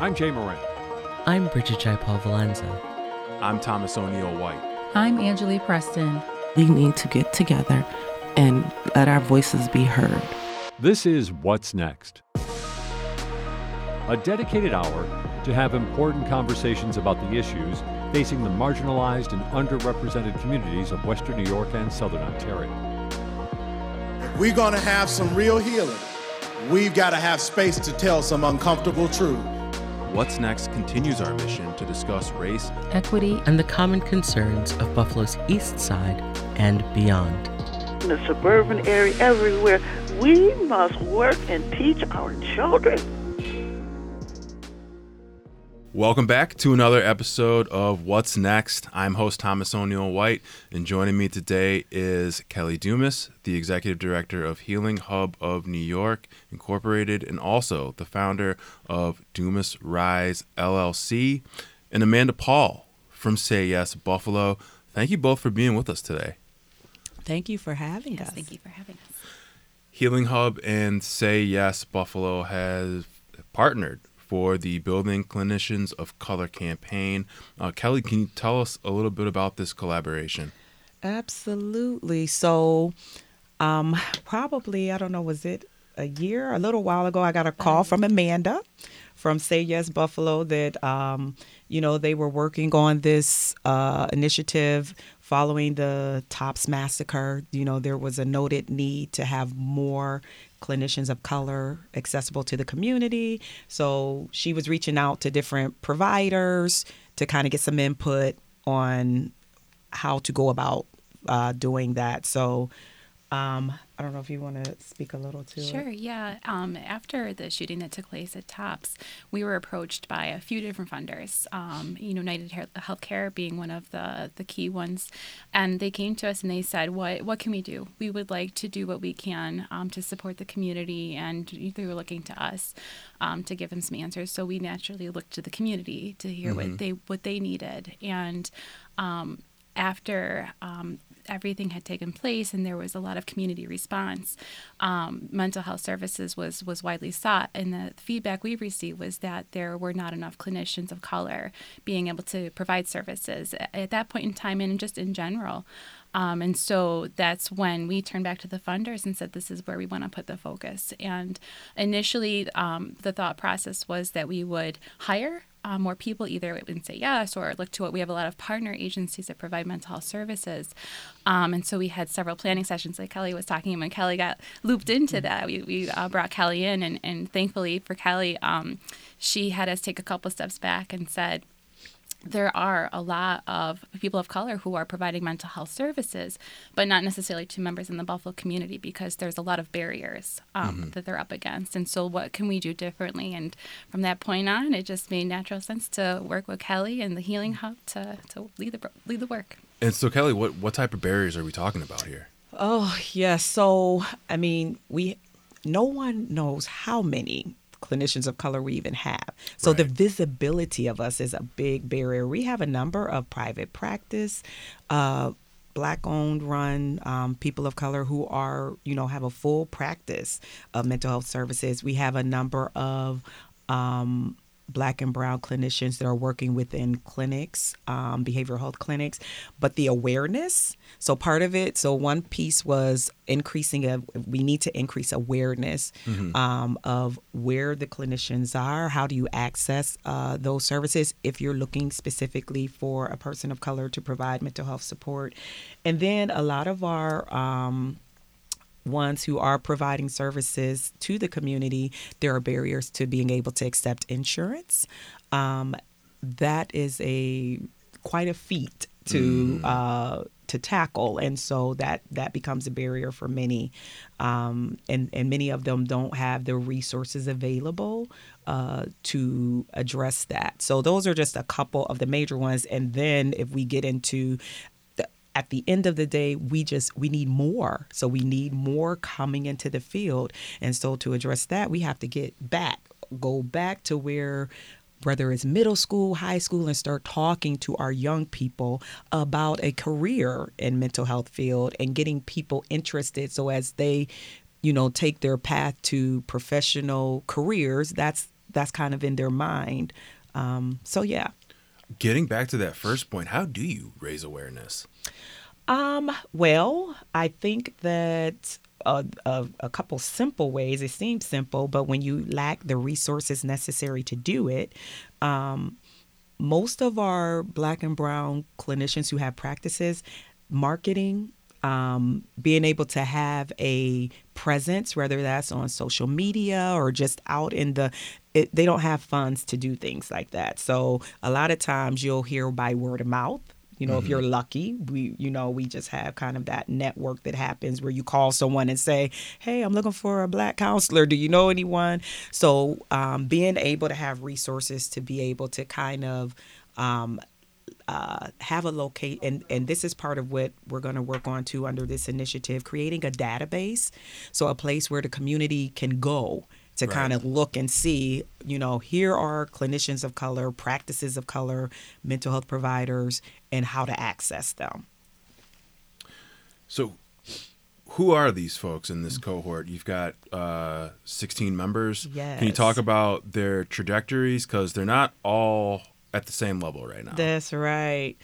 I'm Jay Moran. I'm Bridget Jaipal Valenza. I'm Thomas O'Neil White. I'm Angeli Preston. We need to get together and let our voices be heard. This is What's Next, a dedicated hour to have important conversations about the issues facing the marginalized and underrepresented communities of Western New York and Southern Ontario. We're going to have some real healing. We've got to have space to tell some uncomfortable truth. What's Next continues our mission to discuss race, equity, and the common concerns of Buffalo's East Side and beyond. In the suburban area, everywhere, we must work and teach our children. Welcome back to another episode of What's Next. I'm host Thomas O'Neil White, and joining me today is Kelly Dumas, the executive director of Healing Hub of New York Incorporated, and also the founder of Dumas Rise LLC, and Amanda Paul from Say Yes Buffalo. Thank you both for being with us today. Thank you for having yes, us. Thank you for having us. Healing Hub and Say Yes Buffalo has partnered for the Building Clinicians of Color campaign. Uh, Kelly, can you tell us a little bit about this collaboration? Absolutely. So, um, probably, I don't know, was it a year, a little while ago, I got a call from Amanda from Say Yes Buffalo that, um, you know, they were working on this uh, initiative following the Tops massacre. You know, there was a noted need to have more clinicians of color accessible to the community. So she was reaching out to different providers to kind of get some input on how to go about uh, doing that. So um, I don't know if you want to speak a little to sure, it. yeah. Um, after the shooting that took place at Tops, we were approached by a few different funders. Um, you know, United Healthcare being one of the the key ones, and they came to us and they said, "What what can we do? We would like to do what we can um, to support the community." And they were looking to us um, to give them some answers. So we naturally looked to the community to hear mm-hmm. what they what they needed, and um, after um, everything had taken place and there was a lot of community response, um, mental health services was was widely sought. And the feedback we received was that there were not enough clinicians of color being able to provide services at that point in time and just in general. Um, and so that's when we turned back to the funders and said, this is where we want to put the focus. And initially, um, the thought process was that we would hire uh, more people either would say yes or look to it. We have a lot of partner agencies that provide mental health services. Um, and so we had several planning sessions like Kelly was talking about. Kelly got looped into mm-hmm. that. We, we uh, brought Kelly in, and, and thankfully for Kelly, um, she had us take a couple steps back and said, there are a lot of people of color who are providing mental health services, but not necessarily to members in the Buffalo community because there's a lot of barriers um, mm-hmm. that they're up against. And so, what can we do differently? And from that point on, it just made natural sense to work with Kelly and the Healing Hub to, to lead the lead the work. And so, Kelly, what what type of barriers are we talking about here? Oh yes, yeah. so I mean, we no one knows how many clinicians of color we even have. So right. the visibility of us is a big barrier. We have a number of private practice, uh, black owned run um, people of color who are you know have a full practice of mental health services we have a number of um, black and brown clinicians that are working within clinics, um, behavioral health clinics, but the awareness. So part of it, so one piece was increasing a. We need to increase awareness mm-hmm. um, of where the clinicians are. How do you access uh, those services if you're looking specifically for a person of color to provide mental health support, and then a lot of our um, ones who are providing services to the community, there are barriers to being able to accept insurance. Um, that is a quite a feat to mm. uh, to tackle, and so that that becomes a barrier for many, um, and and many of them don't have the resources available uh, to address that. So those are just a couple of the major ones, and then if we get into at the end of the day we just we need more so we need more coming into the field and so to address that we have to get back go back to where whether it's middle school, high school, and start talking to our young people about a career in mental health field and getting people interested. So as they, you know, take their path to professional careers, that's that's kind of in their mind. Um, so yeah. Getting back to that first point, how do you raise awareness? Um, well, I think that a, a, a, couple simple ways. It seems simple, but when you lack the resources necessary to do it, um, most of our black and brown clinicians who have practices, marketing, um, being able to have a presence, whether that's on social media or just out in the, it, they don't have funds to do things like that. So a lot of times you'll hear by word of mouth you know, mm-hmm. if you're lucky, we, you know, we just have kind of that network that happens where you call someone and say, "Hey, I'm looking for a black counselor. Do you know anyone?" So, um, being able to have resources to be able to kind of um, uh, have a locate and and this is part of what we're going to work on too under this initiative creating a database so a place where the community can go to right. kind of look and see, you know, here are clinicians of color, practices of color, mental health providers, and how to access them. So, who are these folks in this cohort? You've got uh, 16 members. Yes. Can you talk about their trajectories? Because they're not all at the same level right now. That's right.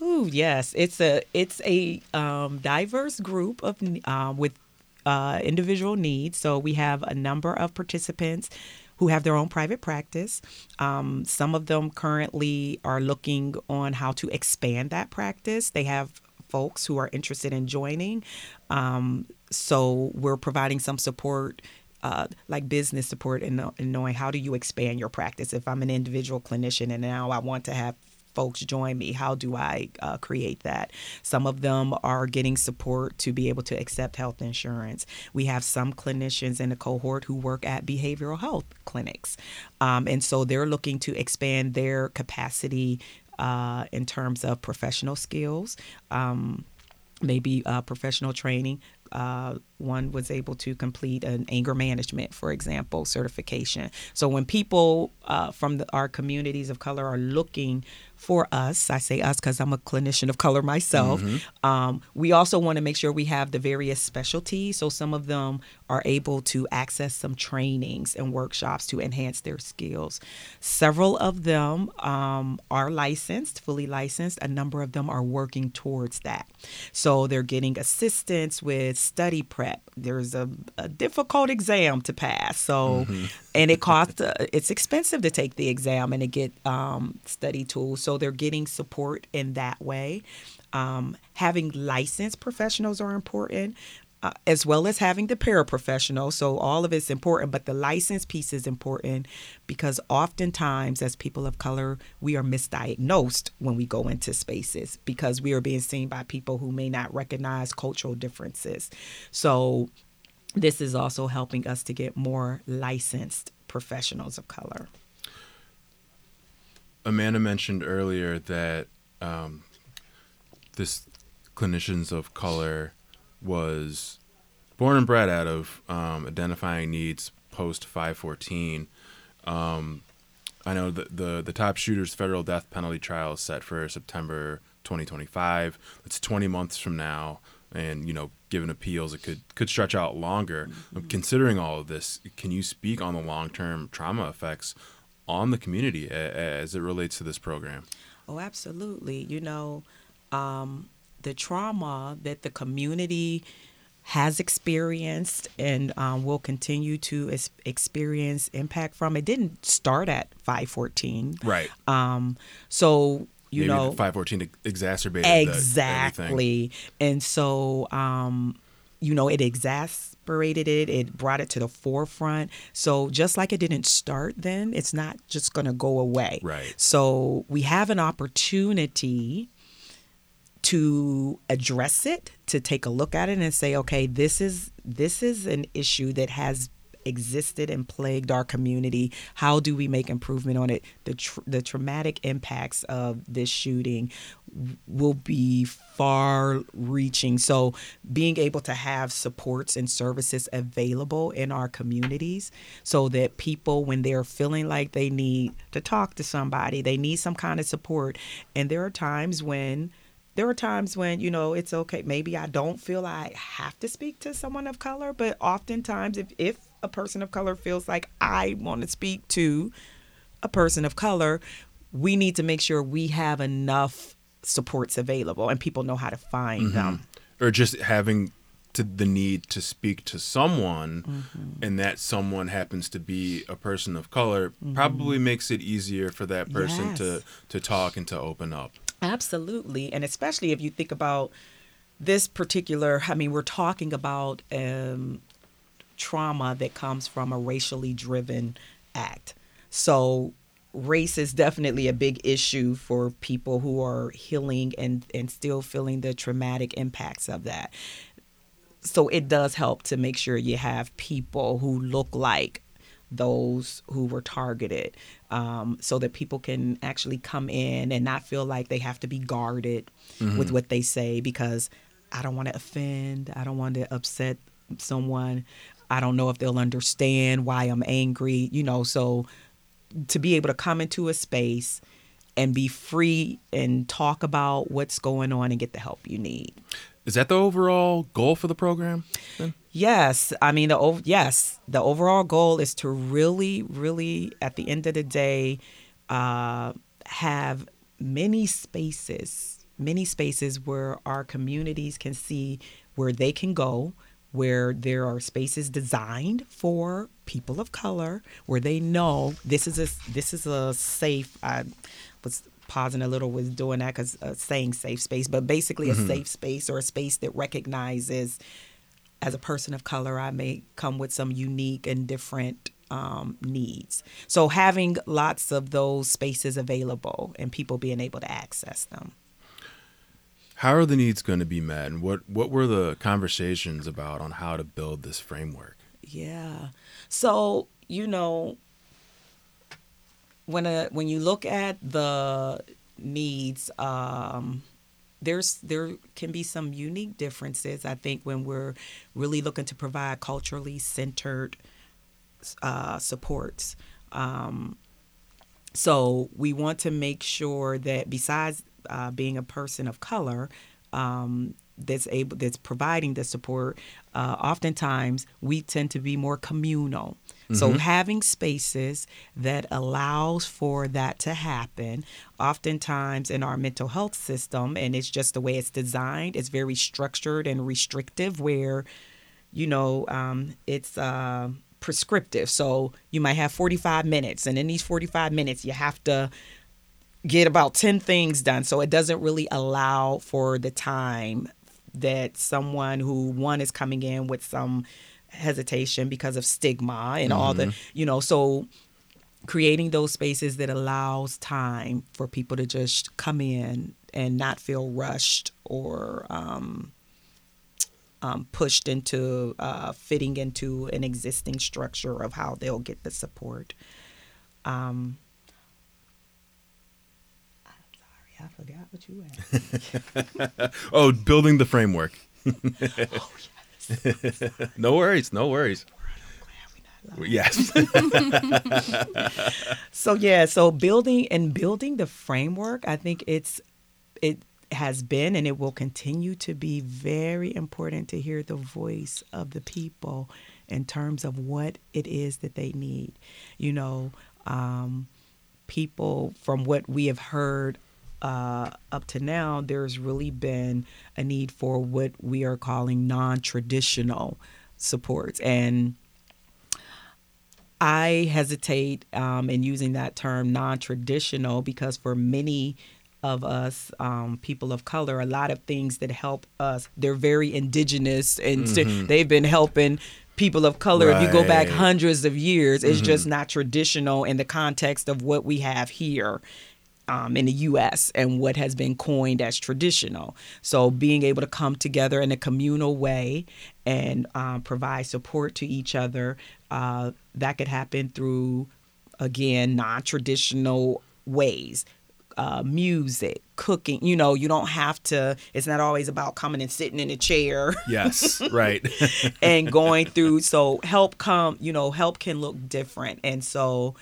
Ooh, yes, it's a it's a um, diverse group of uh, with uh, individual needs. So we have a number of participants who have their own private practice. Um, some of them currently are looking on how to expand that practice. They have folks who are interested in joining. Um, so we're providing some support. Uh, like business support and, and knowing how do you expand your practice if i'm an individual clinician and now i want to have folks join me? How do I uh, create that? Some of them are getting support to be able to accept health insurance. We have some clinicians in the cohort who work at behavioral health clinics. Um, and so they're looking to expand their capacity uh, in terms of professional skills. Um, maybe uh, professional training. Uh, one was able to complete an anger management, for example, certification. So when people uh, from the, our communities of color are looking for us, I say us because I'm a clinician of color myself, mm-hmm. um, we also want to make sure we have the various specialties. So some of them are able to access some trainings and workshops to enhance their skills. Several of them um, are licensed, fully licensed. A number of them are working towards that. So they're getting assistance with study prep. There's a, a difficult exam to pass. So, mm-hmm. and it costs, uh, it's expensive to take the exam and to get um, study tools. So so they're getting support in that way. Um, having licensed professionals are important. Uh, as well as having the paraprofessional. So all of it's important, but the license piece is important because oftentimes, as people of color, we are misdiagnosed when we go into spaces because we are being seen by people who may not recognize cultural differences. So this is also helping us to get more licensed professionals of color. Amanda mentioned earlier that um, this clinicians of color was born and bred out of um, identifying needs post 514. Um, I know that the the top shooters federal death penalty trial is set for September 2025. It's 20 months from now, and you know, given appeals, it could could stretch out longer. Mm-hmm. Considering all of this, can you speak on the long term trauma effects on the community as it relates to this program? Oh, absolutely. You know, um, the trauma that the community has experienced and um, will continue to experience impact from it didn't start at 514 right um, so you Maybe know 514 exacerbated exactly and so um, you know it exas separated it, it brought it to the forefront. So just like it didn't start then, it's not just going to go away. Right. So we have an opportunity to address it, to take a look at it and say, okay, this is this is an issue that has existed and plagued our community. How do we make improvement on it? The tr- the traumatic impacts of this shooting will be far reaching. So being able to have supports and services available in our communities so that people when they're feeling like they need to talk to somebody, they need some kind of support. And there are times when there are times when you know it's okay maybe i don't feel i have to speak to someone of color but oftentimes if, if a person of color feels like I want to speak to a person of color, we need to make sure we have enough supports available and people know how to find Mm-hmm. them. or just having to the need to speak to someone Mm-hmm. and that someone happens to be a person of color probably makes it easier for that person to Mm-hmm. To talk and to open up Absolutely. And especially if you think about this particular, I mean, we're talking about um, trauma that comes from a racially driven act. So, race is definitely a big issue for people who are healing and, and still feeling the traumatic impacts of that. So, it does help to make sure you have people who look like those who were targeted um, so that people can actually come in and not feel like they have to be guarded with what they say because I don't want to offend, I don't want to upset someone. I don't know if they'll understand why I'm angry, you know. So to be able to come into a space and be free and talk about what's going on and get the help you need. is that the overall goal for the program then? Yes, I mean the ov- yes, the overall goal is to really, really, at the end of the day, uh, have many spaces, many spaces where our communities can see where they can go, where there are spaces designed for people of color, where they know this is a this is a safe. I was pausing a little with doing that because uh, saying safe space, but basically a safe space or a space that recognizes as a person of color, I may come with some unique and different um, needs. So having lots of those spaces available and people being able to access them. How are the needs going to be met and what what were the conversations about on how to build this framework Yeah. So you know, when a when you look at the needs, um, there's there can be some unique differences. I think when we're really looking to provide culturally centered uh, supports. Um, so we want to make sure that besides uh, being a person of color um, that's able that's providing the support, uh, oftentimes we tend to be more communal. So having spaces that allows for that to happen, oftentimes in our mental health system, and it's just the way it's designed, it's very structured and restrictive where you know, um, it's uh, prescriptive. So you might have 45 minutes, and in these 45 minutes, you have to get about 10 things done. So it doesn't really allow for the time that someone who, one, is coming in with some hesitation because of stigma and all the, you know, so creating those spaces that allows time for people to just come in and not feel rushed or um, um, pushed into uh, fitting into an existing structure of how they'll get the support. Um, I'm sorry, I forgot what you asked. oh building the framework. No worries no worries. Yes. So yeah, so building and building the framework, I think it's it has been and it will continue to be very important to hear the voice of the people in terms of what it is that they need. You know, um, people from what we have heard uh, up to now, there's really been a need for what we are calling non-traditional supports and I hesitate um, in using that term non-traditional because for many of us, um, people of color, a lot of things that help us, they're very indigenous and so they've been helping people of color. If you go back hundreds of years, it's just not traditional in the context of what we have here. Um, in the U.S. and what has been coined as traditional. So being able to come together in a communal way and um, provide support to each other, uh, that could happen through, again, non-traditional ways. Uh, music, cooking, you know, you don't have to, it's not always about coming and sitting in a chair yes right and going through so help come you know help can look different and so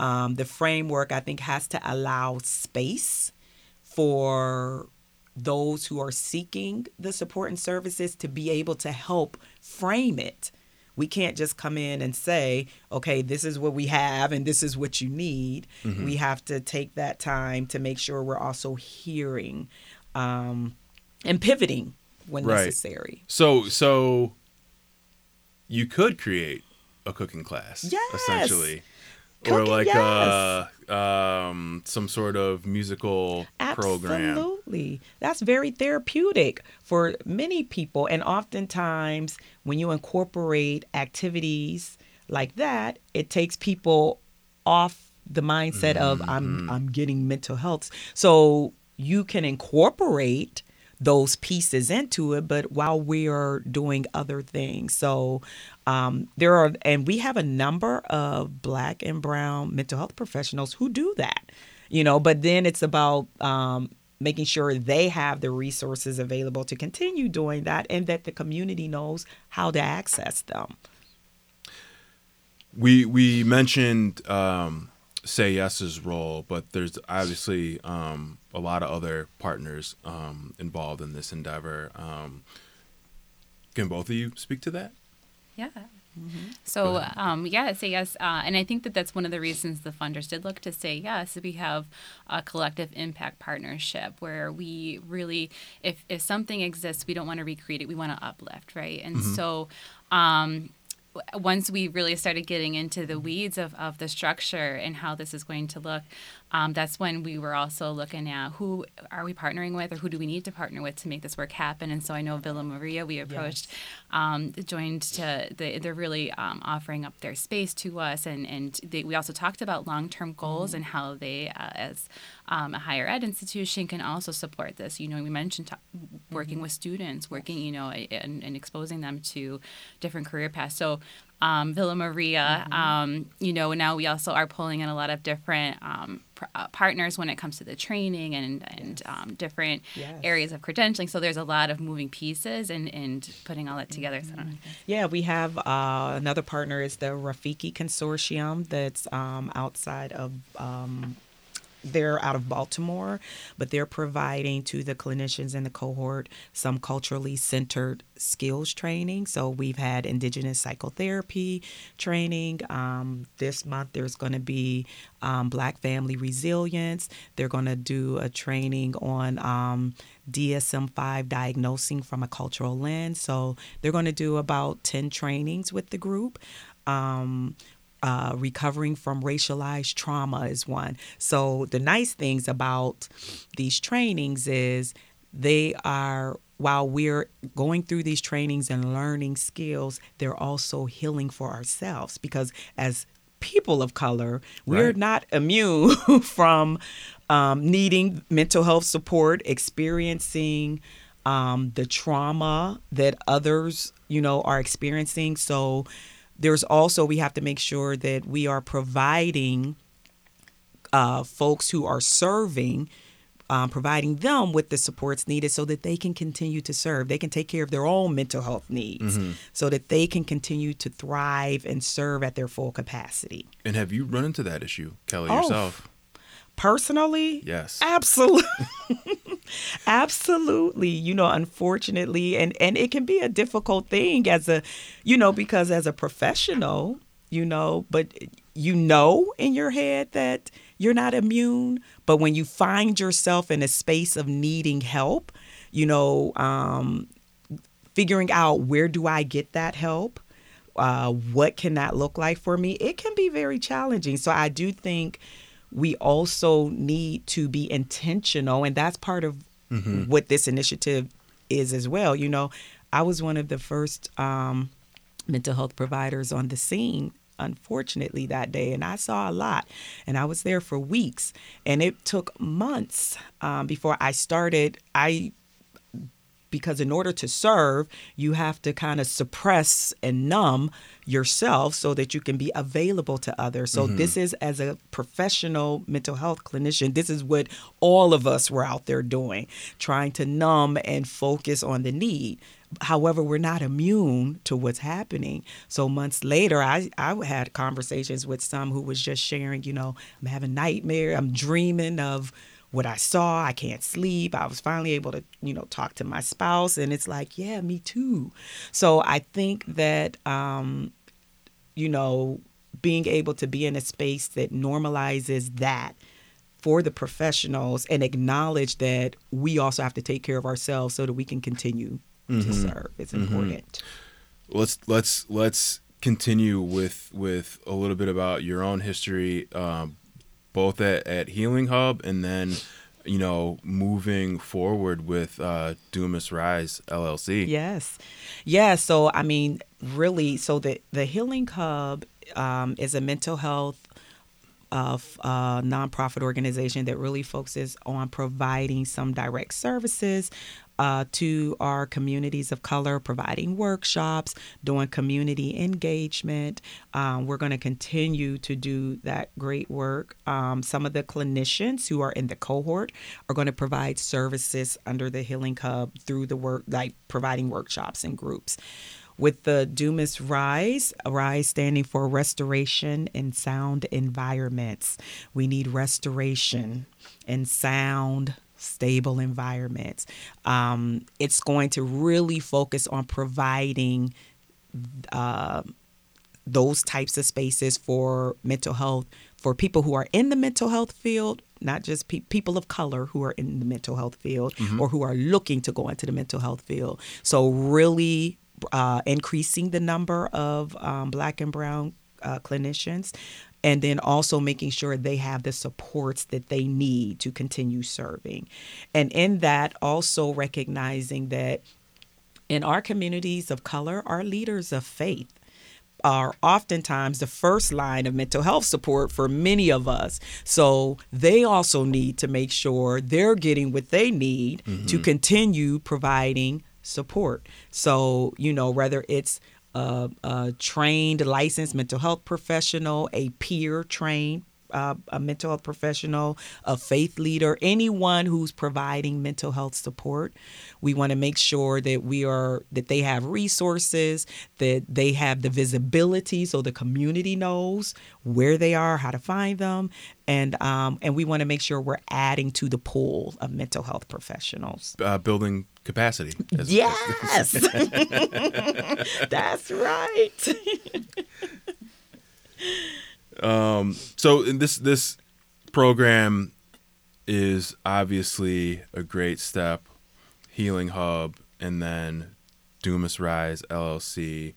um, the framework i think has to allow space for those who are seeking the support and services to be able to help frame it we can't just come in and say, okay, this is what we have and this is what you need. Mm-hmm. We have to take that time to make sure we're also hearing um, and pivoting when Right. necessary. So so you could create a cooking class, Yes. essentially, or like yes. uh, um, some sort of musical program. Absolutely. That's very therapeutic for many people. And oftentimes, when you incorporate activities like that, it takes people off the mindset of I'm I'm getting mental health. So you can incorporate those pieces into it, but while we are doing other things. So um, there are, and we have a number of black and brown mental health professionals who do that, you know, but then it's about um, making sure they have the resources available to continue doing that and that the community knows how to access them. We we mentioned um, Say Yes's role, but there's obviously um, a lot of other partners um, involved in this endeavor. Um, can both of you speak to that? Yeah. So um, yeah, say yes, uh, and I think that that's one of the reasons the funders did look to say yes. We have a collective impact partnership where we really, if if something exists, we don't want to recreate it. We want to uplift, right? And so. Um, once we really started getting into the weeds of, of the structure and how this is going to look, um, that's when we were also looking at who are we partnering with or who do we need to partner with to make this work happen. And so I know Villa Maria, we approached, um, joined to, the, they're really um, offering up their space to us. And, and they, we also talked about long term goals and how they, uh, as um, a higher ed institution, can also support this. You know, we mentioned ta- working with students, working, you know, and, and exposing them to different career paths. So um, Villa Maria. Um, you know, now we also are pulling in a lot of different um, pr- uh, partners when it comes to the training and and um, different Yes. areas of credentialing. So there's a lot of moving pieces and and putting all that together. So I don't know. Yeah, we have uh, another partner is the Rafiki Consortium that's um, outside of. They're out of Baltimore, but they're providing to the clinicians in the cohort some culturally centered skills training. So we've had indigenous psychotherapy training. Um, this month there's going to be um, Black family resilience. They're going to do a training on um, DSM 5 diagnosing from a cultural lens. So they're going to do about 10 trainings with the group. Um, uh, recovering from racialized trauma is one. So the nice things about these trainings is they are while we're going through these trainings and learning skills, they're also healing for ourselves because as people of color, we're Right. not immune from um, needing mental health support, experiencing um, the trauma that others, you know, are experiencing. So there's also we have to make sure that we are providing uh, folks who are serving, um, providing them with the supports needed so that they can continue to serve. They can take care of their own mental health needs so that they can continue to thrive and serve at their full capacity. And have you run into that issue, Kelly, Oh. yourself? Personally, Yes. absolutely. absolutely you know unfortunately and and it can be a difficult thing as a you know because as a professional you know but you know in your head that you're not immune but when you find yourself in a space of needing help you know um figuring out where do i get that help uh, what can that look like for me it can be very challenging. So i do think we also need to be intentional and that's part of what this initiative is as well you know. I was one of the first um, mental health providers on the scene unfortunately that day and i saw a lot and i was there for weeks and it took months um, before i started i because in order to serve, you have to kind of suppress and numb yourself so that you can be available to others. So, this mm-hmm. is as a professional mental health clinician, this is what all of us were out there doing, trying to numb and focus on the need. However, we're not immune to what's happening. So months later, I, I had conversations with some who was just sharing, you know, I'm having nightmare, I'm dreaming of what I saw. I can't sleep. I was finally able to, you know, talk to my spouse, and it's like, yeah, me too. So I think that um, you know, being able to be in a space that normalizes that for the professionals and acknowledge that we also have to take care of ourselves so that we can continue to serve. It's important. let's let's let's continue with with a little bit about your own history um, both at, at healing hub and then you know moving forward with uh dumas rise llc Yes. Yeah. So, I mean, really, so the, the Healing Hub um, is a mental health of uh, nonprofit organization that really focuses on providing some direct services uh, to our communities of color, providing workshops, doing community engagement. Um, we're going to continue to do that great work. Um, some of the clinicians who are in the cohort are going to provide services under the Healing Hub through the work, like providing workshops and groups with the Dumas Rise, Rise standing for Restoration in Sound Environments. We need restoration in sound, stable environments. Um, it's going to really focus on providing uh, those types of spaces for mental health for people who are in the mental health field not just pe- people of color who are in the mental health field or who are looking to go into the mental health field so really uh, increasing the number of um, black and brown uh, clinicians and then also making sure they have the supports that they need to continue serving and in that also recognizing that in our communities of color, our leaders of faith are oftentimes the first line of mental health support for many of us. So they also need to make sure they're getting what they need to mm-hmm. continue providing support. So, you know, whether it's a, a trained, licensed mental health professional, a peer trained uh, a mental health professional, a faith leader, anyone who's providing mental health support. We want to make sure that we are that they have resources, that they have the visibility, so the community knows where they are, how to find them, and um, and we want to make sure we're adding to the pool of mental health professionals. uh, building capacity as- Yes, that's right. so in this this program is obviously a great step healing hub and then dumas rise llc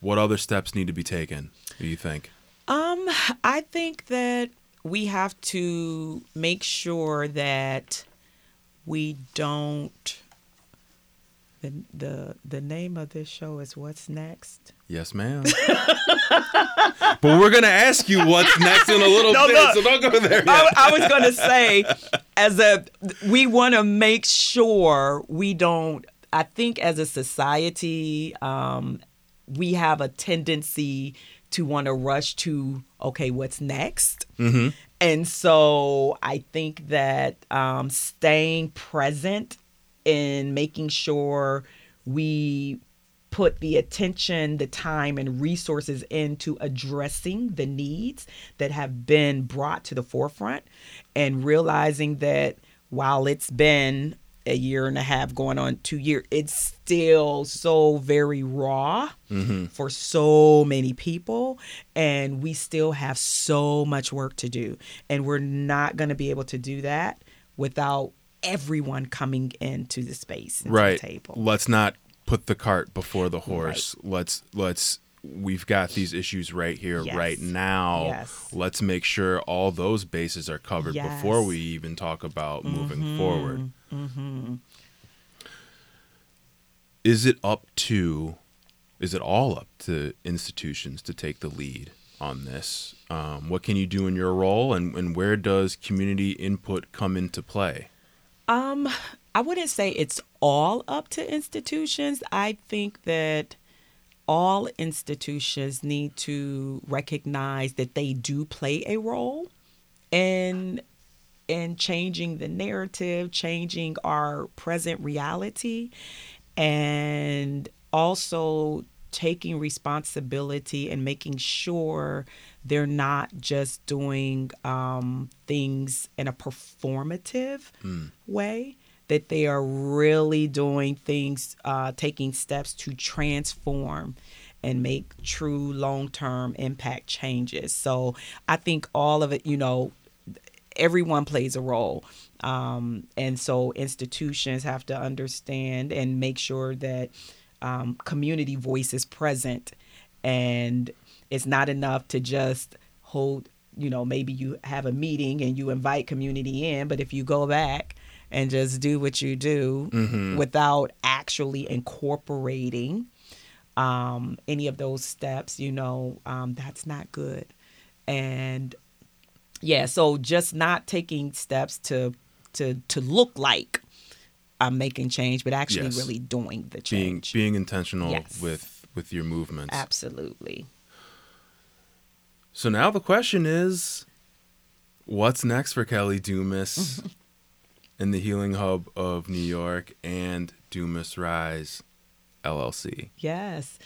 what other steps need to be taken do you think Um, I think that we have to make sure that we don't. The the the name of this show is What's Next. yes ma'am but we're gonna ask you what's next in a little No, bit no. so don't go there I. I was gonna say, as a we want to make sure we don't. I think as a society, um, we have a tendency to want to rush to okay, what's next? And so I think that um, staying present in making sure we put the attention, the time, and resources into addressing the needs that have been brought to the forefront and realizing that while it's been a year and a half going on two years, it's still so very raw mm-hmm. for so many people. And we still have so much work to do. And we're not going to be able to do that without everyone coming into the space and right the table. let's not put the cart before the horse let's let's we've got these issues right here Yes. right now Yes. let's make sure all those bases are covered before Yes. Mm-hmm. we even talk about moving forward is it up to is it all up to institutions to take the lead on this um, what can you do in your role and, and where does community input come into play Um, I wouldn't say it's all up to institutions. I think that all institutions need to recognize that they do play a role in in changing the narrative, changing our present reality, and also taking responsibility and making sure they're not just doing um, things in a performative way that they are really doing things uh, taking steps to transform and make true long-term impact changes. So I think all of it, you know, everyone plays a role. Um, and so institutions have to understand and make sure that um, community voice is present. And it's not enough to just hold, you know, maybe you have a meeting and you invite community in, but if you go back and just do what you do Mm-hmm. without actually incorporating um, any of those steps, you know, um, that's not good. And yeah, so just not taking steps to to to look like I'm making change, but actually Yes. really doing the being change. being intentional Yes. with with your movements. Absolutely. So now the question is, what's next for Kelly Dumas in the Healing Hub of New York and Dumas Rise LLC? Yes.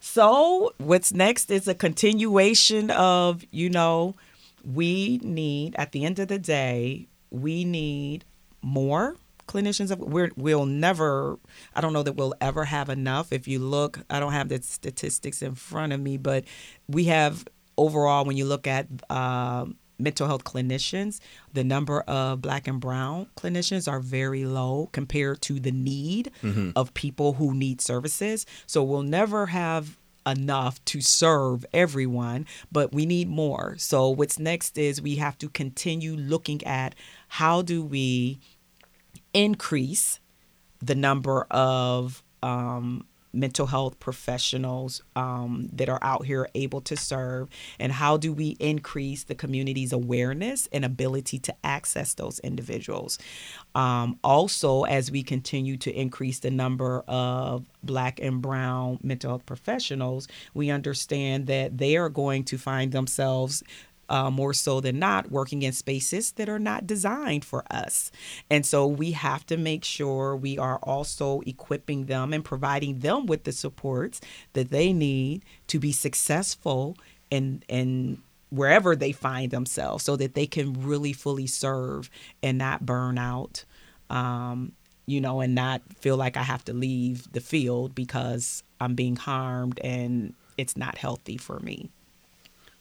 So, what's next is a continuation of, you know, we need, at the end of the day, we need more clinicians. Of, we're, we'll never, I don't know that we'll ever have enough. If you look, I don't have the statistics in front of me, but we have overall, when you look at uh, mental health clinicians, the number of black and brown clinicians are very low compared to the need of people who need services. So we'll never have enough to serve everyone, but we need more. So what's next is we have to continue looking at how do we increase the number of um, mental health professionals um, that are out here able to serve? And how do we increase the community's awareness and ability to access those individuals? Um, also as we continue to increase the number of black and brown mental health professionals we understand that they are going to find themselves uh, more so than not working in spaces that are not designed for us. And so we have to make sure we are also equipping them and providing them with the supports that they need to be successful in in wherever they find themselves so that they can really fully serve and not burn out. Um, you know, and not feel like I have to leave the field because I'm being harmed and it's not healthy for me.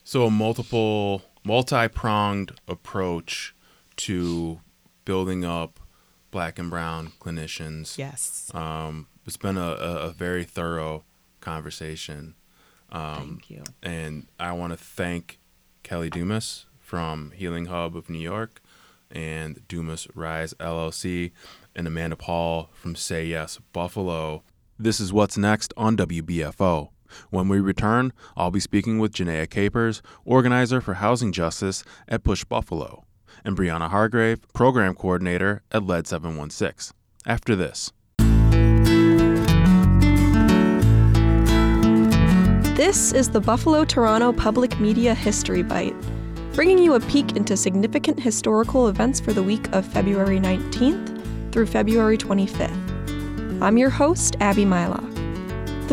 So a multiple, multi-pronged approach to building up black and brown clinicians. Yes. Um, it's been a, a, very thorough conversation. Um, Thank you. And I want to thank Kelly Dumas from Healing Hub of New York and Dumas Rise LLC and Amanda Paul from Say Yes Buffalo. This is what's next on WBFO. When we return, I'll be speaking with Janayia Capers, organizer for housing justice at Push Buffalo, and Breana Hargrave, program coordinator at LEAD 716. After this. This is the Buffalo Toronto Public Media History Bite, bringing you a peek into significant historical events for the week of February 19th through February 25th. I'm your host, Abby Mylock.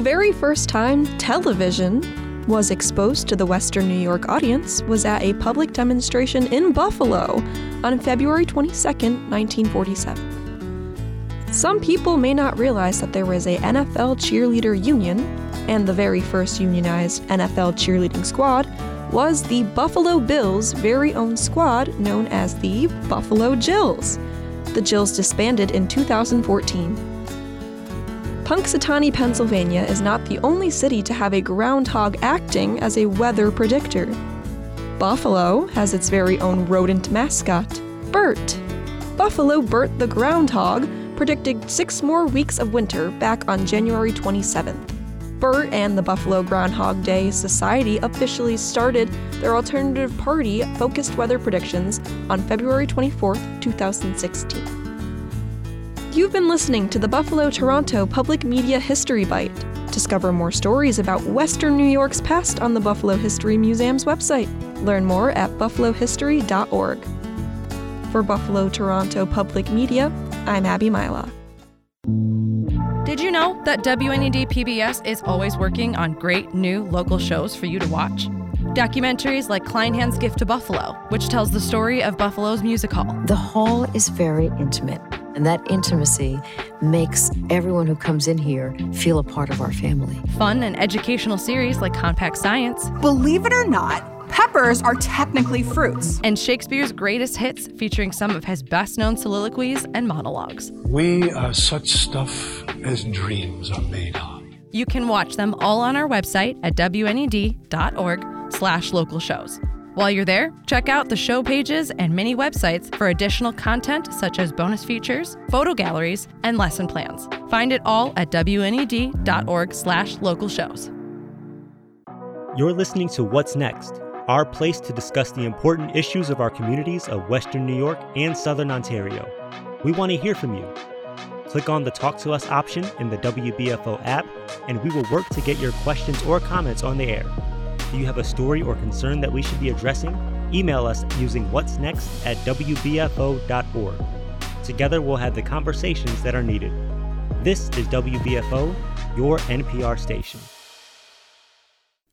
The very first time television was exposed to the Western New York audience was at a public demonstration in Buffalo on February 22, 1947. Some people may not realize that there was a NFL cheerleader union, and the very first unionized NFL cheerleading squad was the Buffalo Bills' very own squad known as the Buffalo Jills. The Jills disbanded in 2014. Punxsutawney, Pennsylvania is not the only city to have a groundhog acting as a weather predictor. Buffalo has its very own rodent mascot, Bert. Buffalo Bert the groundhog predicted six more weeks of winter back on January 27th. Bert and the Buffalo Groundhog Day Society officially started their alternative party focused weather predictions on February 24, 2016. You've been listening to the Buffalo Toronto Public Media History Bite. Discover more stories about Western New York's past on the Buffalo History Museum's website. Learn more at buffalohistory.org. For Buffalo Toronto Public Media, I'm Abby Myla. Did you know that WNED PBS is always working on great new local shows for you to watch? Documentaries like Kleinhans Gift to Buffalo, which tells the story of Buffalo's music hall. The hall is very intimate. And that intimacy makes everyone who comes in here feel a part of our family. Fun and educational series like Compact Science. Believe it or not, peppers are technically fruits. And Shakespeare's greatest hits featuring some of his best known soliloquies and monologues. We are such stuff as dreams are made of. You can watch them all on our website at wned.org slash local shows. While you're there, check out the show pages and mini websites for additional content such as bonus features, photo galleries, and lesson plans. Find it all at wned.org slash local shows. You're listening to What's Next, our place to discuss the important issues of our communities of Western New York and Southern Ontario. We want to hear from you. Click on the Talk to Us option in the WBFO app, and we will work to get your questions or comments on the air. Do you have a story or concern that we should be addressing? Email us using what's next at WBFO.org. Together, we'll have the conversations that are needed. This is WBFO, your NPR station.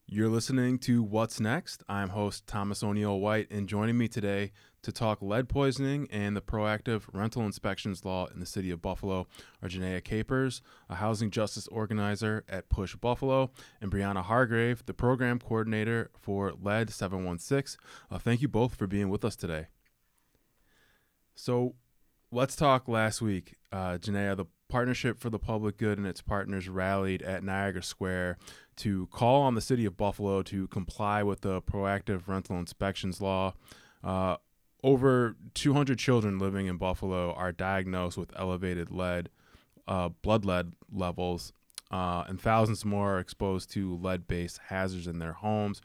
You're listening to What's Next. I'm host Thomas O'Neil White, and joining me today to talk lead poisoning and the proactive rental inspections law in the city of Buffalo are Janayia Capers, a housing justice organizer at Push Buffalo, and Breana Hargrave, the program coordinator for Lead 716. Uh, thank you both for being with us today. So let's talk last week. Uh, Janayia, the Partnership for the Public Good and its partners rallied at Niagara Square to call on the city of Buffalo to comply with the proactive rental inspections law. Uh, over 200 children living in Buffalo are diagnosed with elevated lead, uh, blood lead levels, uh, and thousands more are exposed to lead based hazards in their homes.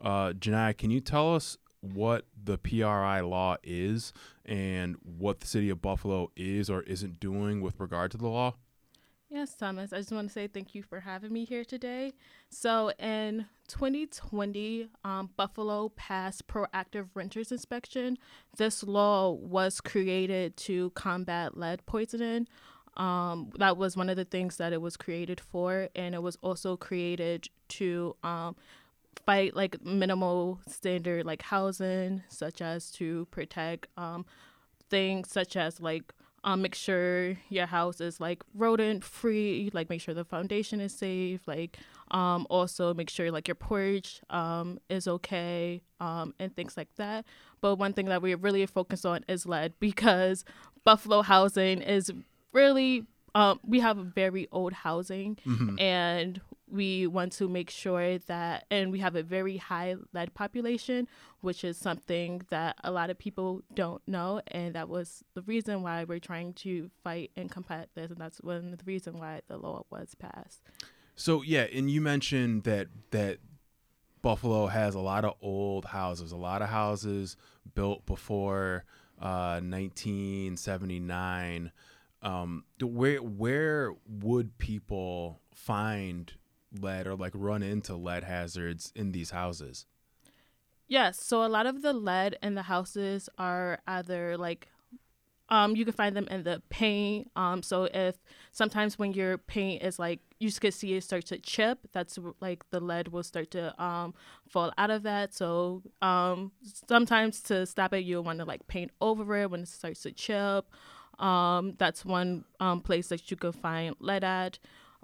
Uh, Janayia, can you tell us what the PRI law is and what the city of Buffalo is or isn't doing with regard to the law? Yes, Thomas. I just want to say thank you for having me here today. So, in 2020, um, Buffalo passed proactive renters inspection. This law was created to combat lead poisoning. Um, that was one of the things that it was created for, and it was also created to um, fight like minimal standard like housing, such as to protect um, things such as like um, make sure your house is like rodent free like make sure the foundation is safe like um, also make sure like your porch um, is okay um, and things like that but one thing that we're really focus on is lead because buffalo housing is really um, we have very old housing mm-hmm. and we want to make sure that, and we have a very high lead population, which is something that a lot of people don't know. And that was the reason why we're trying to fight and combat this. And that's one of the reason why the law was passed. So, yeah, and you mentioned that, that Buffalo has a lot of old houses, a lot of houses built before uh, 1979. Um, where where would people find lead or like run into lead hazards in these houses? Yes. So a lot of the lead in the houses are either like um, you can find them in the paint. Um, so if sometimes when your paint is like you could see it start to chip, that's like the lead will start to um, fall out of that. So um, sometimes to stop it, you'll want to like paint over it when it starts to chip. Um, that's one um, place that you can find lead at.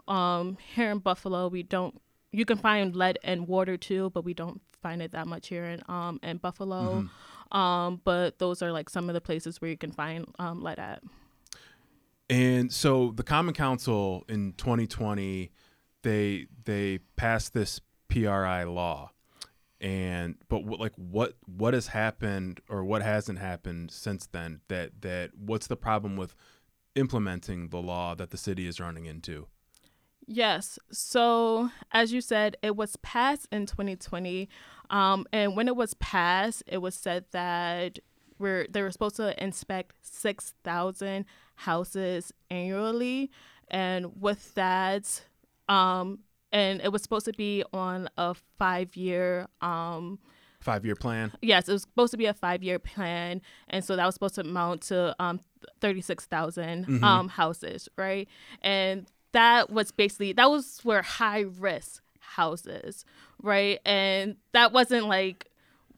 Um, here in Buffalo, we don't. You can find lead and water too, but we don't find it that much here in um in Buffalo. Mm-hmm. Um, but those are like some of the places where you can find um, lead at. And so the Common Council in 2020, they they passed this PRI law, and but what, like what what has happened or what hasn't happened since then? That that what's the problem with implementing the law that the city is running into? Yes. So, as you said, it was passed in 2020. Um, and when it was passed, it was said that we're, they were supposed to inspect 6,000 houses annually. And with that, um, and it was supposed to be on a five year um, five year plan yes it was supposed to be a five year plan and so that was supposed to amount to um, 36000 mm-hmm. um, houses right and that was basically that was where high risk houses, right? And that wasn't like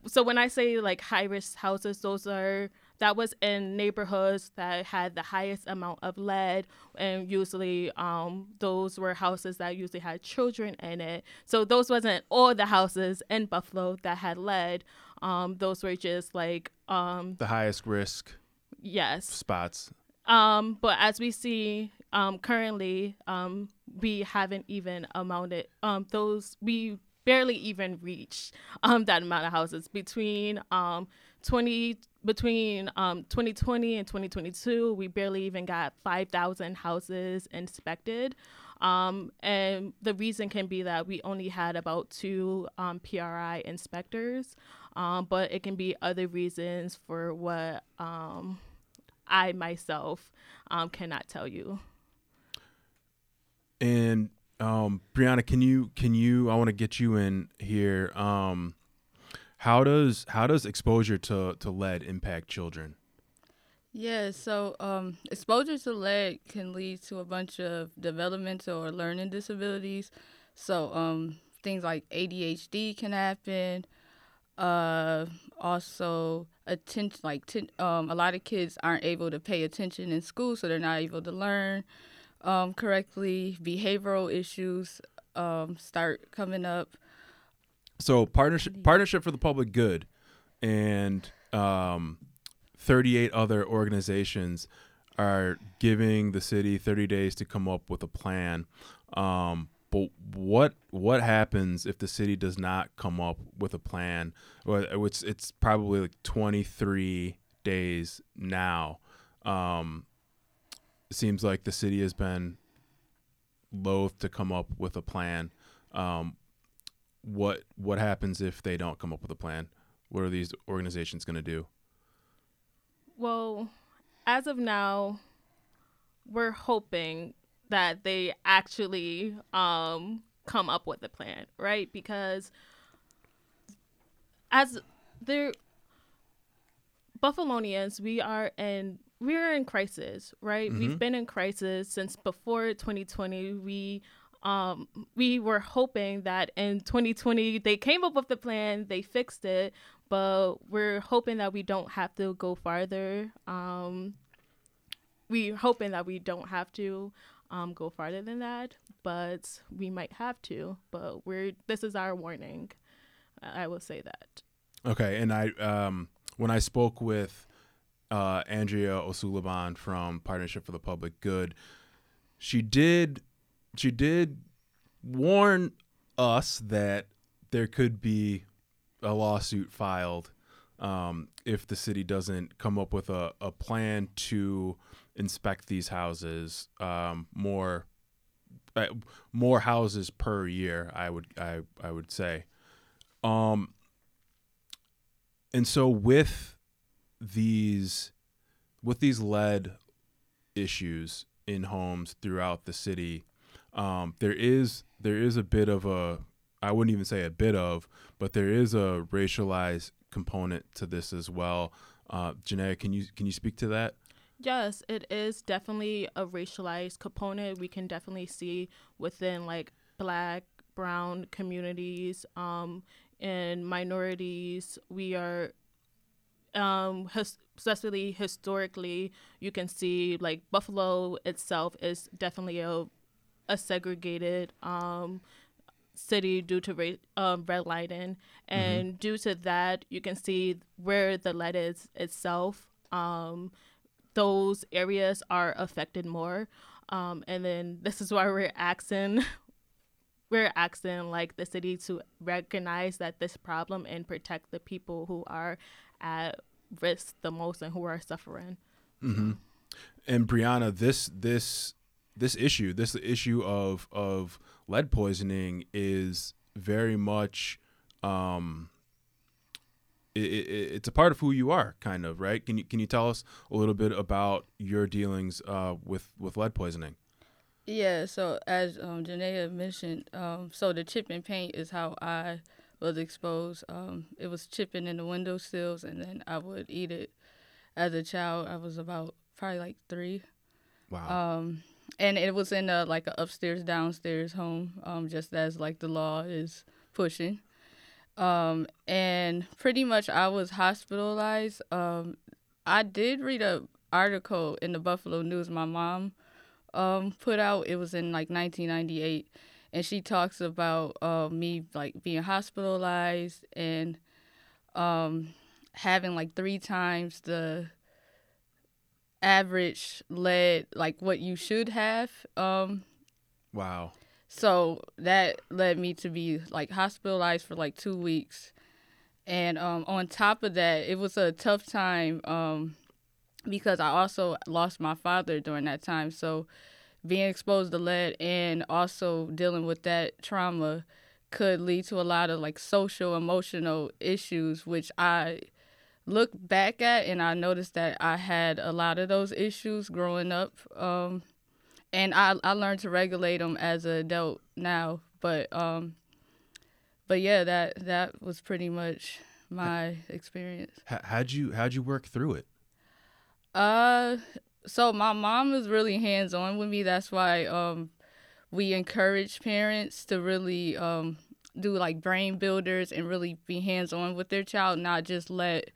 so when I say like high risk houses, those are that was in neighborhoods that had the highest amount of lead, and usually um, those were houses that usually had children in it. So those wasn't all the houses in Buffalo that had lead. Um, those were just like um, the highest risk yes spots. Um, but as we see um, currently, um, we haven't even amounted um, those we barely even reached um, that amount of houses. Between um, 20 between um, 2020 and 2022 we barely even got 5000 houses inspected. Um, and the reason can be that we only had about two um, pri inspectors. Um, but it can be other reasons for what um, i myself um, cannot tell you And um, Breana, can you can you? I want to get you in here. Um, how does how does exposure to to lead impact children? Yeah, so um, exposure to lead can lead to a bunch of developmental or learning disabilities. So um, things like ADHD can happen. Uh, also, attention like ten, um, a lot of kids aren't able to pay attention in school, so they're not able to learn um, correctly. Behavioral issues um, start coming up. So partnership partnership for the public good, and um, 38 other organizations are giving the city 30 days to come up with a plan. Um, but what what happens if the city does not come up with a plan? Well, it's it's probably like 23 days now. Um, it seems like the city has been loath to come up with a plan. Um, what what happens if they don't come up with a plan? What are these organizations going to do? Well, as of now, we're hoping that they actually um, come up with a plan, right? Because as they're Buffalonians, we are in we're in crisis, right? Mhm. We've been in crisis since before 2020. We um we were hoping that in 2020 they came up with the plan, they fixed it, but we're hoping that we don't have to go farther. Um we're hoping that we don't have to um, go farther than that, but we might have to. But we're this is our warning. I will say that. Okay, and I um, when I spoke with uh, Andrea O'Sullivan from Partnership for the Public Good, she did she did warn us that there could be a lawsuit filed um, if the city doesn't come up with a, a plan to inspect these houses um, more uh, more houses per year. I would I I would say. Um, and so with these with these lead issues in homes throughout the city, um, there is there is a bit of a I wouldn't even say a bit of, but there is a racialized component to this as well. Uh, Janae, can you can you speak to that? Yes, it is definitely a racialized component. We can definitely see within like black, brown communities, um, and minorities. We are, um, his- especially historically, you can see like Buffalo itself is definitely a, a segregated, um, city due to ra- um, redlining, and due to that, you can see where the lead is itself. Um, those areas are affected more. Um, and then this is why we're asking, we're asking like the city to recognize that this problem and protect the people who are at risk the most and who are suffering. Mm-hmm. And Breana, this this this issue, this issue of of lead poisoning is very much um it, it, it's a part of who you are kind of right can you can you tell us a little bit about your dealings uh, with with lead poisoning Yeah, so as um, Janayia mentioned, um, so the chip and paint is how I was exposed. Um, it was chipping in the window sills, and then I would eat it. As a child, I was about probably like three. Wow. Um, and it was in a like a upstairs downstairs home, um, just as like the law is pushing. Um, and pretty much I was hospitalized. Um, I did read a article in the Buffalo News my mom um, put out. It was in like 1998, and she talks about uh, me like being hospitalized and um, having like three times the average lead like what you should have. Um, wow. So that led me to be like hospitalized for like two weeks. And um, on top of that, it was a tough time um, because I also lost my father during that time. So being exposed to lead and also dealing with that trauma could lead to a lot of like social emotional issues which i look back at and i noticed that i had a lot of those issues growing up um, and I, I learned to regulate them as an adult now but um, but yeah that that was pretty much my experience. How'd you how'd you work through it? Uh so my mom was really hands on with me that's why um we encourage parents to really um, do like brain builders and really be hands on with their child, not just let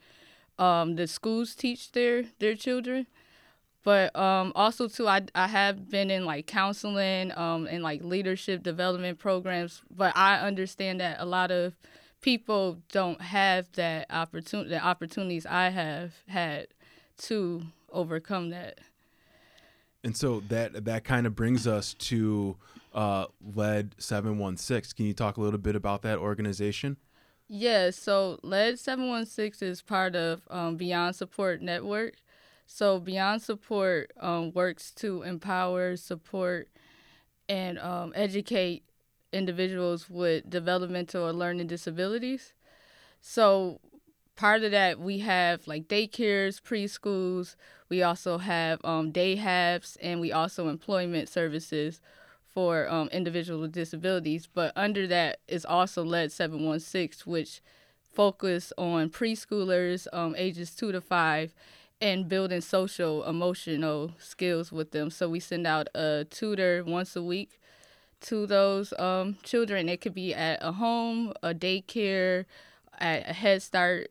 um, the schools teach their their children. But um, also too, I I have been in like counseling um, and like leadership development programs, but I understand that a lot of people don't have that opportunity the opportunities I have had to overcome that. And so that that kind of brings us to uh, Lead 716. Can you talk a little bit about that organization? Yeah, so Lead 716 is part of um, Beyond Support Network. So Beyond Support um, works to empower, support, and um, educate individuals with developmental or learning disabilities. So part of that we have like daycares preschools. We also have um, day habs and we also employment services for um, individuals with disabilities. But under that is also Lead 716 which focus on preschoolers um, ages two to five and building social emotional skills with them. So we send out a tutor once a week to those um, children. It could be at a home a daycare at a head start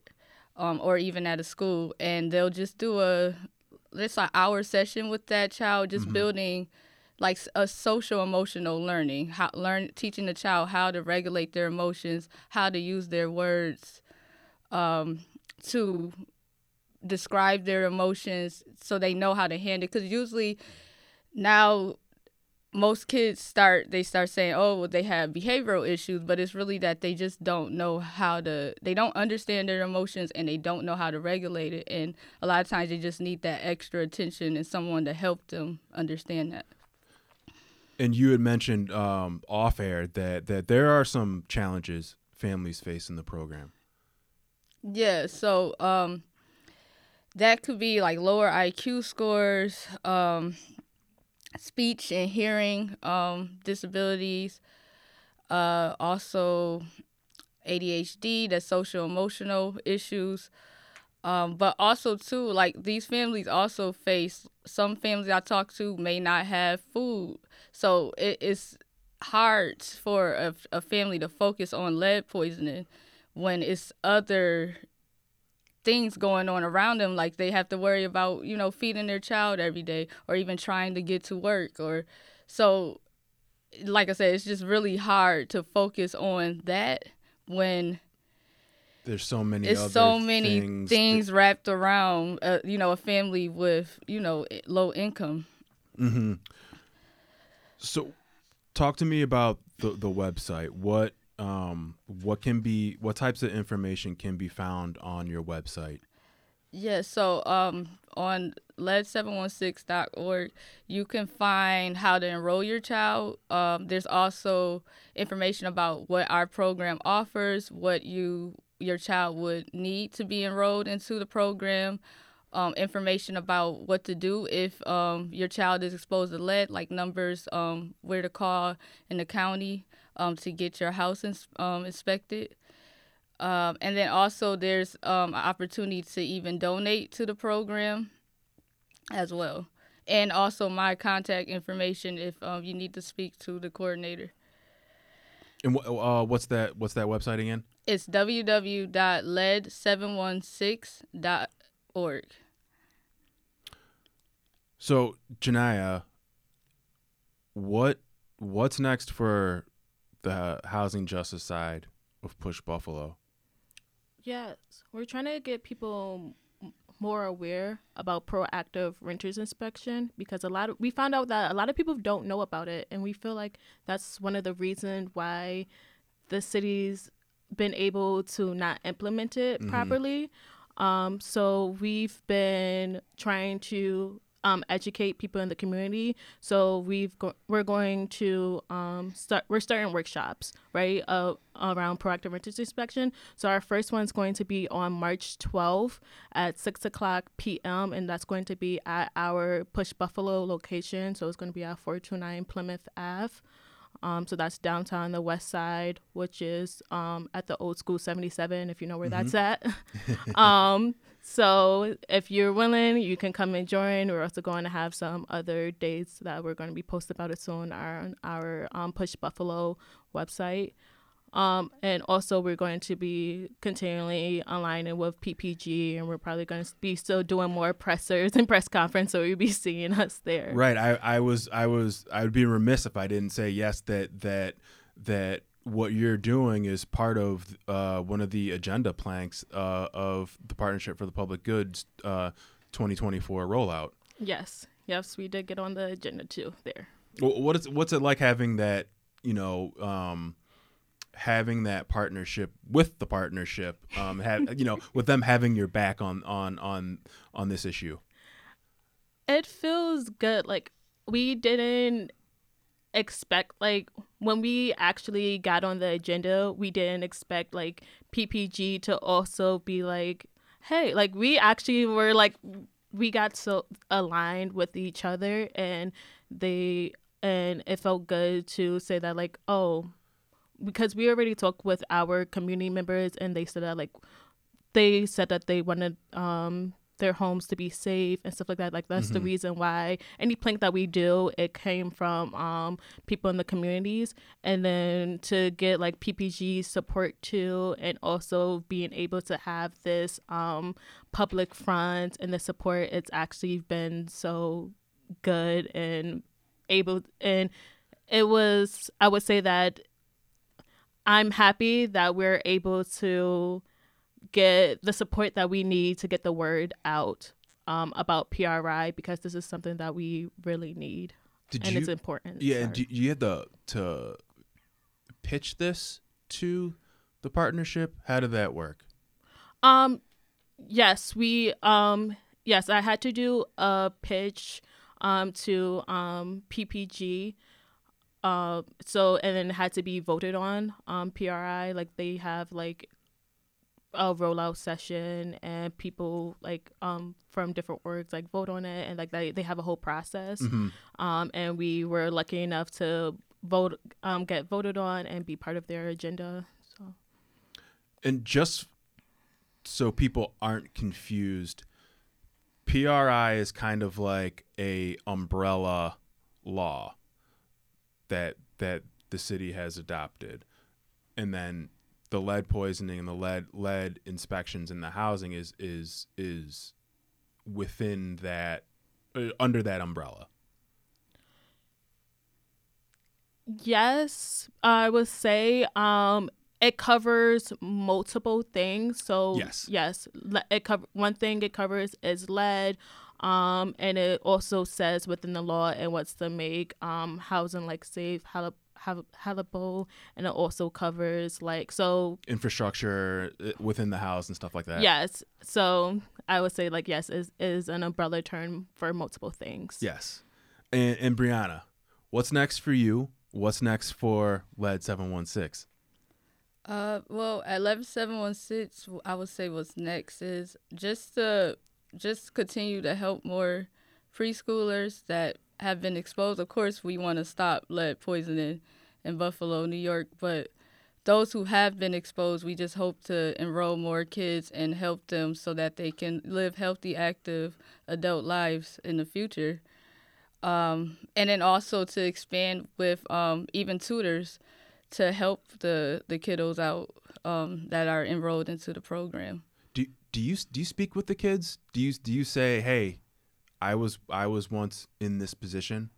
um, or even at a school, and they'll just do a it's like hour session with that child, just mm-hmm. building like a social emotional learning, how learn teaching the child how to regulate their emotions, how to use their words um, to describe their emotions, so they know how to handle. Because usually now most kids start they start saying oh well, they have behavioral issues but it's really that they just don't know how to they don't understand their emotions and they don't know how to regulate it. And a lot of times they just need that extra attention and someone to help them understand that. And you had mentioned um, off air that that there are some challenges families face in the program. Yeah so um, that could be like lower iq scores um, speech and hearing um, disabilities, uh, also ADHD, the social emotional issues. Um, but also too, like these families also face some families I talk to may not have food, so it, it's hard for a, a family to focus on lead poisoning when it's other things going on around them like they have to worry about you know feeding their child every day or even trying to get to work or so like i said it's just really hard to focus on that when there's so many there's so many things, things that... wrapped around uh, you know a family with you know low income mm-hmm. so talk to me about the, the website what um, what can be what types of information can be found on your website? Yeah, so um, on lead716.org, you can find how to enroll your child. Um, there's also information about what our program offers, what you your child would need to be enrolled into the program. Um, information about what to do if um, your child is exposed to lead, like numbers, um, where to call in the county um, to get your house ins- um, inspected. Um, and then also there's um, an opportunity to even donate to the program as well. And also my contact information if um, you need to speak to the coordinator. And uh, what's that? What's that website again? It's www.lead716.org. So, Janayia, what what's next for the housing justice side of Push Buffalo? Yes, we're trying to get people more aware about proactive renters inspection because a lot of we found out that a lot of people don't know about it and we feel like that's one of the reasons why the city's been able to not implement it Mhm. properly. Um, so we've been trying to um, educate people in the community. So we've go- we're going to um, start we're starting workshops right uh, around proactive renters inspection. So our first one's going to be on March 12th at six o'clock p.m. and that's going to be at our Push Buffalo location. So it's going to be at 429 Plymouth Ave. Um, so that's downtown the west side, which is um, at the old school 77, if you know where that's at. um, so if you're willing, you can come and join. We're also going to have some other dates that we're going to be posting about it soon on our um, Push Buffalo website. Um, and also, we're going to be continually aligning with PPG, and we're probably going to be still doing more pressers and press conference, so you'll be seeing us there. Right. I, I was I was I would be remiss if I didn't say yes that that that what you're doing is part of uh, one of the agenda planks uh, of the Partnership for the Public Goods uh, 2024 rollout. Yes, yes, we did get on the agenda too there. Wh- What is what's it like having that you know um, having that partnership with the partnership um, have you know with them having your back on on on on this issue. It feels good. Like we didn't expect like when we actually got on the agenda, we didn't expect like PPG to also be like, hey, like we actually were like we got so aligned with each other and they and it felt good to say that like, oh, because we already talked with our community members and they said that like they said that they wanted um their homes to be safe and stuff like that. Like that's the Mhm. reason why any plank that we do, it came from um people in the communities, and then to get like PPG support too, and also being able to have this um public front and the support, it's actually been so good and able and it was I would say that I'm happy that we're able to get the support that we need to get the word out um, about PRI because this is something that we really need Did and you, it's important. Yeah, and you had to to pitch this to the partnership. How did that work? Um, yes, we um yes, I had to do a pitch um to um PPG. Uh, so and then it had to be voted on um PRI like they have like a rollout session and people like um from different orgs like vote on it and like they, they have a whole process. Mhm. um and we were lucky enough to vote um get voted on and be part of their agenda so. And just so people aren't confused, PRI is kind of like a umbrella law that that the city has adopted, and then the lead poisoning and the lead lead inspections in the housing is is is within that uh, under that umbrella. Yes, I would say um it covers multiple things. So Yes. yes, le- it cover one thing it covers is lead, um, and it also says within the law and what's to make um housing like safe, hal- hal- habitable, and it also covers like so Infrastructure uh, within the house and stuff like that. yes. So I would say like yes is is an umbrella term for multiple things. Yes. And, and Breana, what's next for you? What's next for Lead 716? Uh, well, at eleven seven one six, I would say what's next is just to just continue to help more preschoolers that have been exposed. Of course, we want to stop lead poisoning in Buffalo, New York, but those who have been exposed, we just hope to enroll more kids and help them so that they can live healthy, active adult lives in the future. Um, and then also to expand with um, even tutors to help the, the kiddos out um, that are enrolled into the program. Do you do you speak with the kids? Do you do you say, "Hey, I was I was once in this position,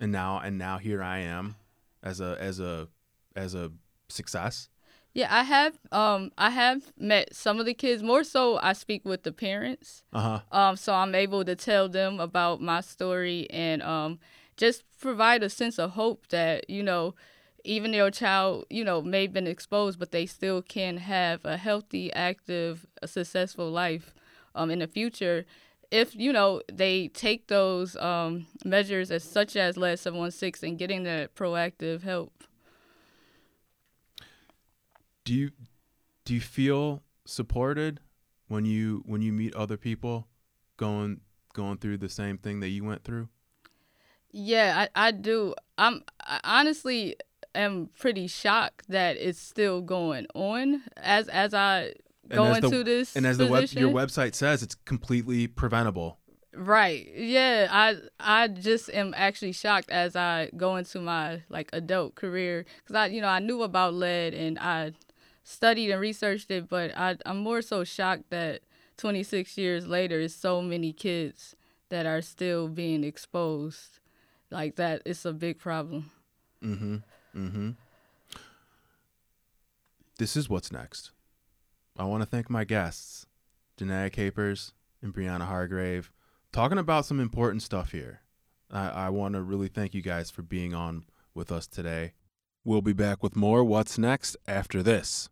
and now and now here I am, as a as a as a success. Yeah, I have um I have met some of the kids. More so, I speak with the parents. Uh huh. Um, so I'm able to tell them about my story and um just provide a sense of hope that you know even your child you know may have been exposed, but they still can have a healthy, active, a successful life um in the future. If you know they take those um, measures as such as Lead 716 and getting that proactive help. Do you do you feel supported when you when you meet other people going going through the same thing that you went through? Yeah, I, I do. I'm I honestly am pretty shocked that it's still going on as as I go as into the, this and as the web, your website says, it's completely preventable. Right. Yeah. I I just am actually shocked as I go into my like adult career because I you know I knew about lead and I studied and researched it, but I I'm more so shocked that 26 years later is so many kids that are still being exposed like that. It's a big problem. Mm-hmm. Mm-hmm. This is what's next. I want to thank my guests, Janayia Capers and Breana Hargrave, talking about some important stuff here. I, I want to really thank you guys for being on with us today. We'll be back with more What's Next after this.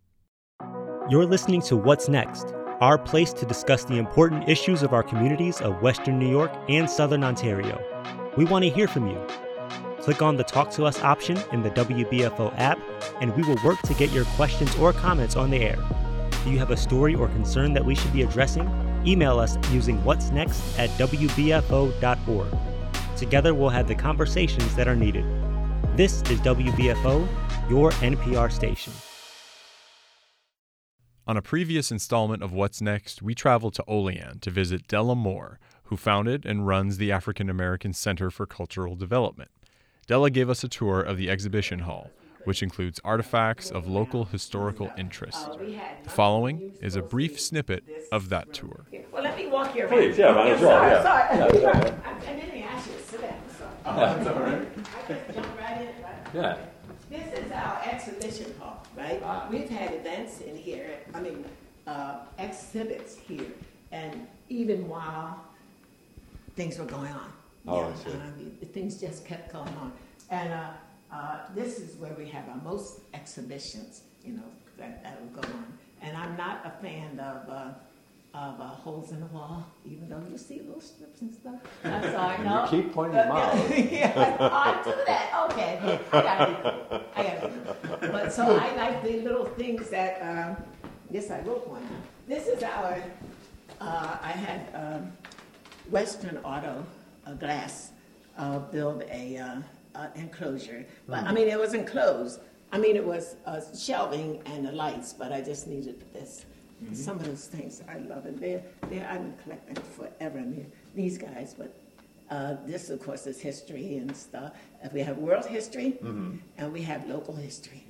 You're listening to What's Next, our place to discuss the important issues of our communities of Western New York and Southern Ontario. We want to hear from you. Click on the Talk to Us option in the WBFO app, and we will work to get your questions or comments on the air. Do you have a story or concern that we should be addressing? Email us using what's next at WBFO.org. Together, we'll have the conversations that are needed. This is WBFO, your NPR station. On a previous installment of What's Next, we traveled to Olean to visit Della Moore, who founded and runs the African American Center for Cultural Development. Della gave us a tour of the exhibition hall, which includes artifacts of local historical interest. The following is a brief snippet of that tour. Well, let me walk you around. Please, yeah, might as well, Sorry, yeah. sorry. Yeah, it's all right. I didn't ask you to sit down. Sorry. Oh, that's all right. Jump right in. Right? Yeah. This is our exhibition hall, right? Ah. We've had events in here, I mean, uh, exhibits here, and even while things were going on. Oh, Yeah, I see. uh, Things just kept going on. And uh, uh, this is where we have our most exhibitions, you know, that, that will go on. And I'm not a fan of, uh, of uh, holes in the wall, even though you see little strips and stuff. I'm sorry, You no. keep pointing them out. yeah, I'll do that. Okay, I got it. I got it. But so I like the little things that. Um, yes, I will point out. This is our. Uh, I had um, Western Auto uh, Glass uh, build a uh, uh, enclosure, but I mean it was enclosed. I mean it was uh, shelving and the lights, but I just needed this. Mhm. Some of those things I love, and they're, they're I've been collecting forever. I mean, these guys, but uh, this of course is history and stuff. Uh, we have world history, Mhm. and we have local history.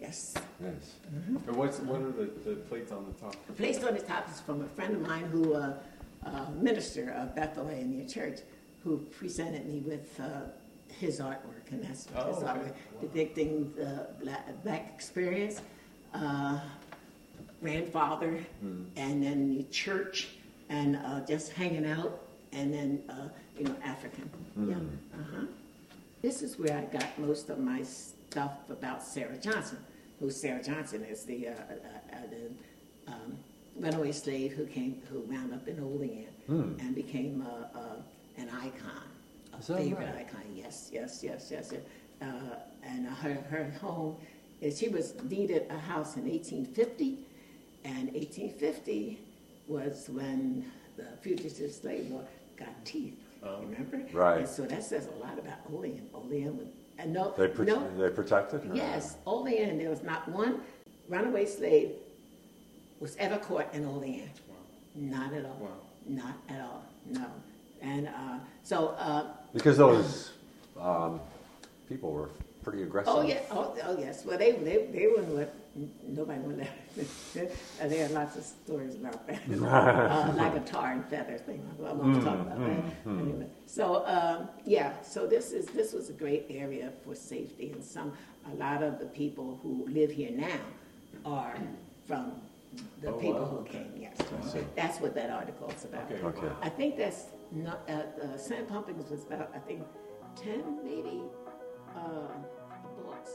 Yes. Yes. Mhm. And what's what are the, the plates on the top? The plates on the top is from a friend of mine who, uh, uh, minister of Bethlehem Church, who presented me with uh, his artwork, and that's Oh, his okay. artwork depicting the black, black experience, uh, grandfather, Hmm. and then the church, and uh, just hanging out, and then uh, you know African. Yeah. Hmm. Uh-huh. This is where I got most of my stuff about Sarah Johnson, who Sarah Johnson is the, uh, uh, the um, runaway slave who came, who wound up in Olean Hmm. and became uh, uh, an icon, a Is favorite right? icon. Yes, yes, yes, yes. yes. Uh, and her, her home, she was needed a house in 1850, and 1850 was when the fugitive slave law got teeth. Remember? Right. And so that says a lot about Olean. Olean would, and no, They pro- no, they protected her. Yes, Olean, there was not one runaway slave was ever caught in Olean. Not at all. Not at all. No. And uh, so. Uh, Because those um, people were pretty aggressive. Oh yeah. Oh, oh yes. Well, they they they were what nobody will let. there are lots of stories about that, uh, like a tar and feather thing. I won't talk about that. Anyway, so um, yeah, so this is this was a great area for safety, and some a lot of the people who live here now are from the Oh, people wow. who came. Yes, that's what that article is about. Okay. Okay. I think that's not uh, uh, St. Pumpkins was about I think ten maybe uh, books.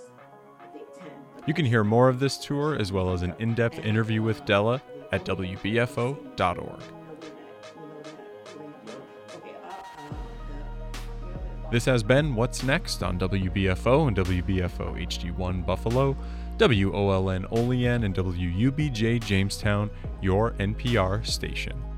I think ten. You can hear more of this tour as well as an in depth interview with Della at WBFO.org. This has been What's Next on WBFO and WBFO HD1 Buffalo, WOLN Olean, and WUBJ Jamestown, your NPR station.